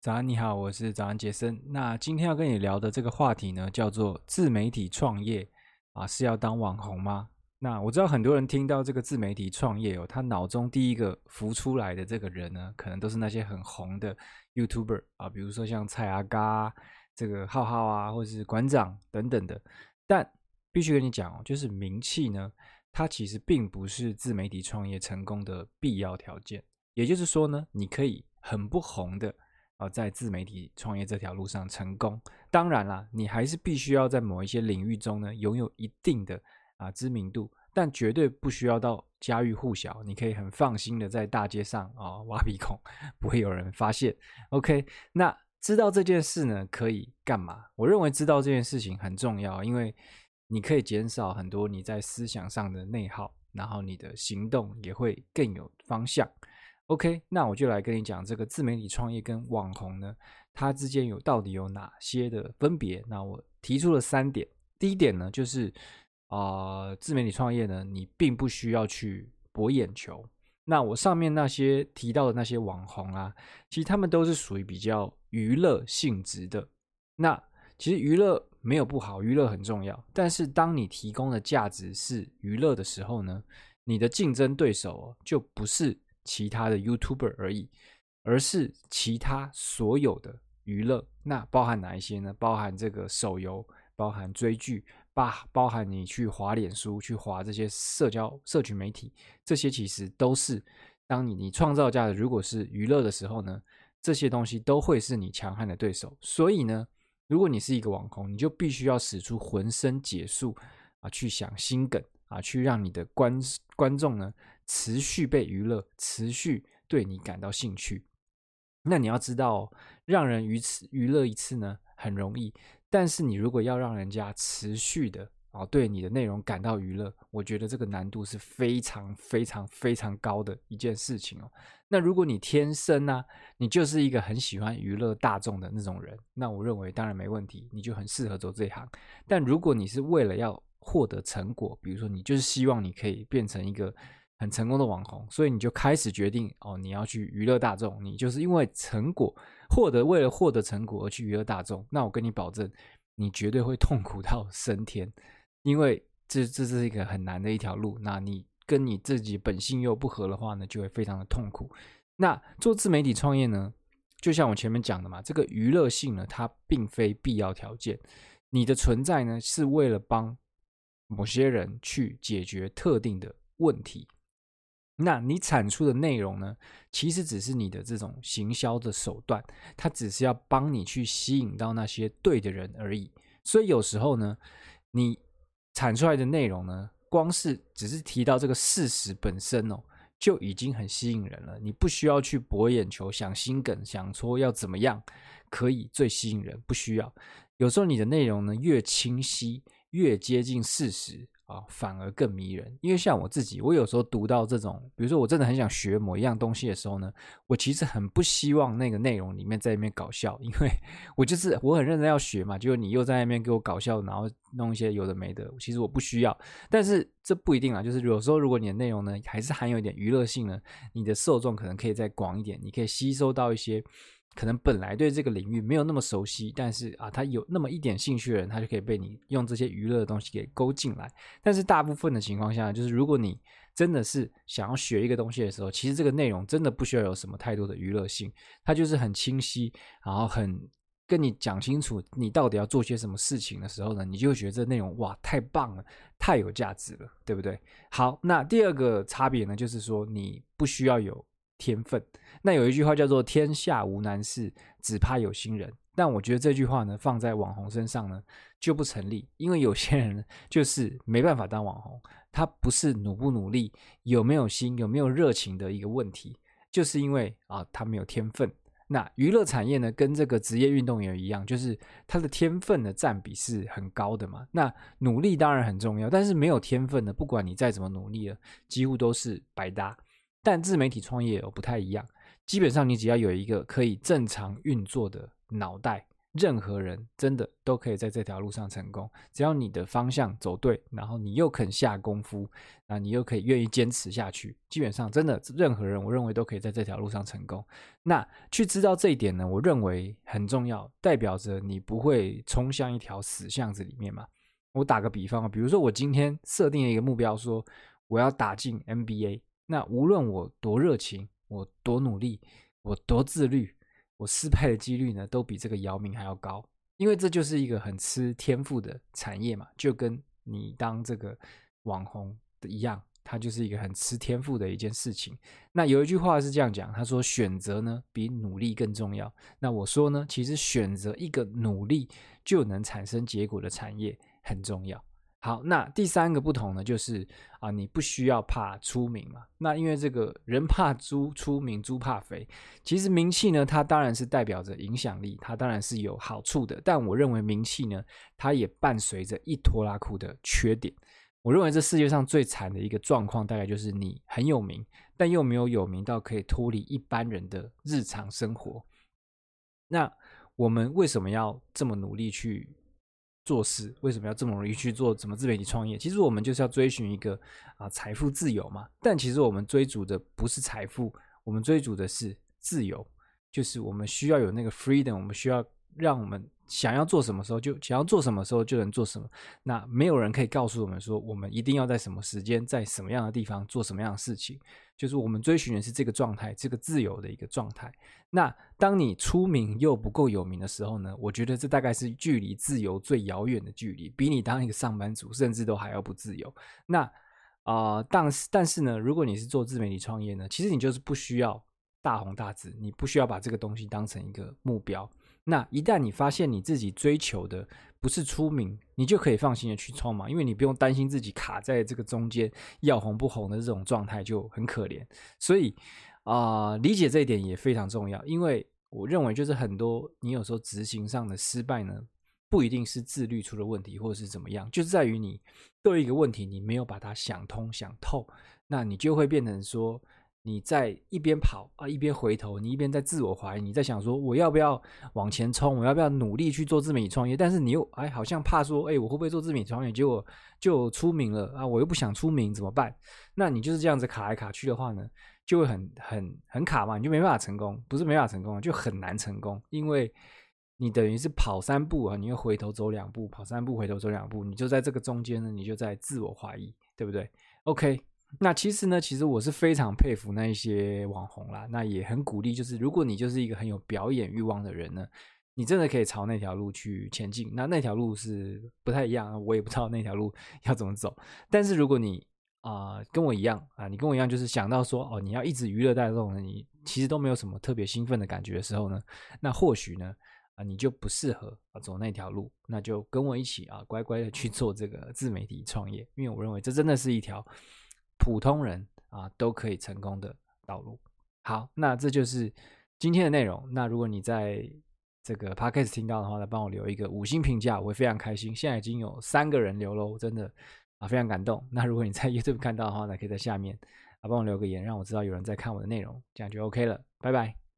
早安，你好，我是早安杰森。那今天要跟你聊的这个话题呢，叫做自媒体创业啊，是要当网红吗？那我知道很多人听到这个自媒体创业哦，他脑中第一个浮出来的这个人呢，可能都是那些很红的 YouTuber 啊，比如说像蔡阿嘎、这个浩浩啊，或者是馆长等等的。但必须跟你讲哦，就是名气呢，它其实并不是自媒体创业成功的必要条件。也就是说呢，你可以很不红的。啊，在自媒体创业这条路上成功，当然啦，你还是必须要在某一些领域中呢，拥有一定的啊知名度，但绝对不需要到家喻户晓。你可以很放心的在大街上啊挖鼻孔，不会有人发现。OK，那知道这件事呢，可以干嘛？我认为知道这件事情很重要，因为你可以减少很多你在思想上的内耗，然后你的行动也会更有方向。OK，那我就来跟你讲这个自媒体创业跟网红呢，它之间有到底有哪些的分别？那我提出了三点。第一点呢，就是啊、自媒体创业呢，你并不需要去博眼球。那我上面那些提到的那些网红啊，其实他们都是属于比较娱乐性质的。那其实娱乐没有不好，娱乐很重要。但是当你提供的价值是娱乐的时候呢，你的竞争对手就不是。其他的 YouTuber 而已，而是其他所有的娱乐，那包含哪一些呢？包含这个手游，包含追剧，包包含你去滑脸书，去滑这些社交社群媒体，这些其实都是当你你创造价值如果是娱乐的时候呢，这些东西都会是你强悍的对手。所以呢，如果你是一个网红，你就必须要使出浑身解数啊，去想新梗啊，去让你的观观众呢。持续被娱乐，持续对你感到兴趣。那你要知道，让人娱此娱乐一次呢，很容易。但是你如果要让人家持续的啊，对你的内容感到娱乐，我觉得这个难度是非常非常非常高的一件事情哦。那如果你天生呢，你就是一个很喜欢娱乐大众的那种人，那我认为当然没问题，你就很适合走这一行。但如果你是为了要获得成果，比如说你就是希望你可以变成一个。很成功的网红，所以你就开始决定哦，你要去娱乐大众，你就是因为成果获得，为了获得成果而去娱乐大众。那我跟你保证，你绝对会痛苦到升天，因为这这是一个很难的一条路。那你跟你自己本性又不合的话呢，就会非常的痛苦。那做自媒体创业呢，就像我前面讲的嘛，这个娱乐性呢，它并非必要条件。你的存在呢，是为了帮某些人去解决特定的问题。那你产出的内容呢，其实只是你的这种行销的手段，它只是要帮你去吸引到那些对的人而已。所以有时候呢，你产出来的内容呢，光是只是提到这个事实本身哦，就已经很吸引人了。你不需要去博眼球，想心梗，想说要怎么样可以最吸引人，不需要。有时候你的内容呢，越清晰，越接近事实。啊，反而更迷人。因为像我自己，我有时候读到这种，比如说我真的很想学某一样东西的时候呢，我其实很不希望那个内容里面在里面搞笑，因为 我就是我很认真要学嘛，结果你又在那边给我搞笑，然后弄一些有的没的，其实我不需要。但是这不一定啊，就是有时候如果你的内容呢还是含有一点娱乐性呢，你的受众可能可以再广一点，你可以吸收到一些。可能本来对这个领域没有那么熟悉，但是啊，他有那么一点兴趣的人，他就可以被你用这些娱乐的东西给勾进来。但是大部分的情况下，就是如果你真的是想要学一个东西的时候，其实这个内容真的不需要有什么太多的娱乐性，它就是很清晰，然后很跟你讲清楚你到底要做些什么事情的时候呢，你就会觉得这内容哇，太棒了，太有价值了，对不对？好，那第二个差别呢，就是说你不需要有。天分，那有一句话叫做“天下无难事，只怕有心人”。但我觉得这句话呢，放在网红身上呢就不成立，因为有些人就是没办法当网红，他不是努不努力、有没有心、有没有热情的一个问题，就是因为啊他没有天分。那娱乐产业呢，跟这个职业运动员一样，就是他的天分的占比是很高的嘛。那努力当然很重要，但是没有天分的，不管你再怎么努力了，几乎都是白搭。但自媒体创业哦不太一样，基本上你只要有一个可以正常运作的脑袋任何人真的都可以在这条路上成功，只要你的方向走对，然后你又肯下功夫，那你又可以愿意坚持下去，基本上真的任何人，我认为都可以在这条路上成功。那去知道这一点呢，我认为很重要，代表着你不会冲向一条死巷子里面嘛。我打个比方啊，比如说我今天设定了一个目标，说我要打进 NBA，那无论我多热情，我多努力，我多自律。我失败的几率呢，都比这个姚明还要高，因为这就是一个很吃天赋的产业嘛，就跟你当这个网红的一样，它就是一个很吃天赋的一件事情。那有一句话是这样讲，他说选择呢比努力更重要。那我说呢，其实选择一个努力就能产生结果的产业很重要。好，那第三个不同呢，就是啊，你不需要怕出名嘛。那因为这个人怕猪出名，猪怕肥。其实名气呢，它当然是代表着影响力，它当然是有好处的。但我认为名气呢，它也伴随着一拖拉库的缺点。我认为这世界上最惨的一个状况，大概就是你很有名，但又没有有名到可以脱离一般人的日常生活。那我们为什么要这么努力去做事为什么要这么容易去做？怎么自媒体创业？其实我们就是要追寻一个啊财富自由嘛。但其实我们追逐的不是财富，我们追逐的是自由，就是我们需要有那个 freedom，我们需要让我们。想要做什么时候就想要做什么时候就能做什么，那没有人可以告诉我们说，我们一定要在什么时间在什么样的地方做什么样的事情，就是我们追寻的是这个状态，这个自由的一个状态。那当你出名又不够有名的时候呢？我觉得这大概是距离自由最遥远的距离，比你当一个上班族甚至都还要不自由。那啊、呃，但是但是呢，如果你是做自媒体创业呢，其实你就是不需要大红大紫，你不需要把这个东西当成一个目标。那一旦你发现你自己追求的不是出名，你就可以放心的去冲嘛，因为你不用担心自己卡在这个中间要红不红的这种状态就很可怜。所以啊、理解这一点也非常重要，因为我认为就是很多你有时候执行上的失败呢，不一定是自律出了问题或者是怎么样，就是在于你对一个问题你没有把它想通想透，那你就会变成说。你在一边跑啊，一边回头，你一边在自我怀疑，你在想说我要不要往前冲，我要不要努力去做自媒体创业？但是你又哎，好像怕说，哎，我会不会做自媒体创业？结果就出名了啊，我又不想出名，怎么办？那你就是这样子卡来卡去的话呢，就会很很很卡嘛，你就没办法成功，不是没办法成功，就很难成功，因为你等于是跑三步啊，你又回头走两步，跑三步回头走两步，你就在这个中间呢，你就在自我怀疑，对不对？OK。那其实呢，其实我是非常佩服那一些网红啦，那也很鼓励，就是如果你就是一个很有表演欲望的人呢，你真的可以朝那条路去前进。那那条路是不太一样，我也不知道那条路 要怎么走。但是如果你啊、跟我一样啊，你跟我一样，就是想到说哦，你要一直娱乐大众呢，你其实都没有什么特别兴奋的感觉的时候呢，那或许呢啊你就不适合啊走那条路，那就跟我一起啊乖乖的去做这个自媒体创业，因为我认为这真的是一条。普通人啊都可以成功的道路。好，那这就是今天的内容。那如果你在这个 podcast 听到的话，呢帮我留一个五星评价，我会非常开心。现在已经有三个人留了，真的啊非常感动。那如果你在 YouTube 看到的话呢，可以在下面啊帮我留个言，让我知道有人在看我的内容，这样就 OK 了。拜拜。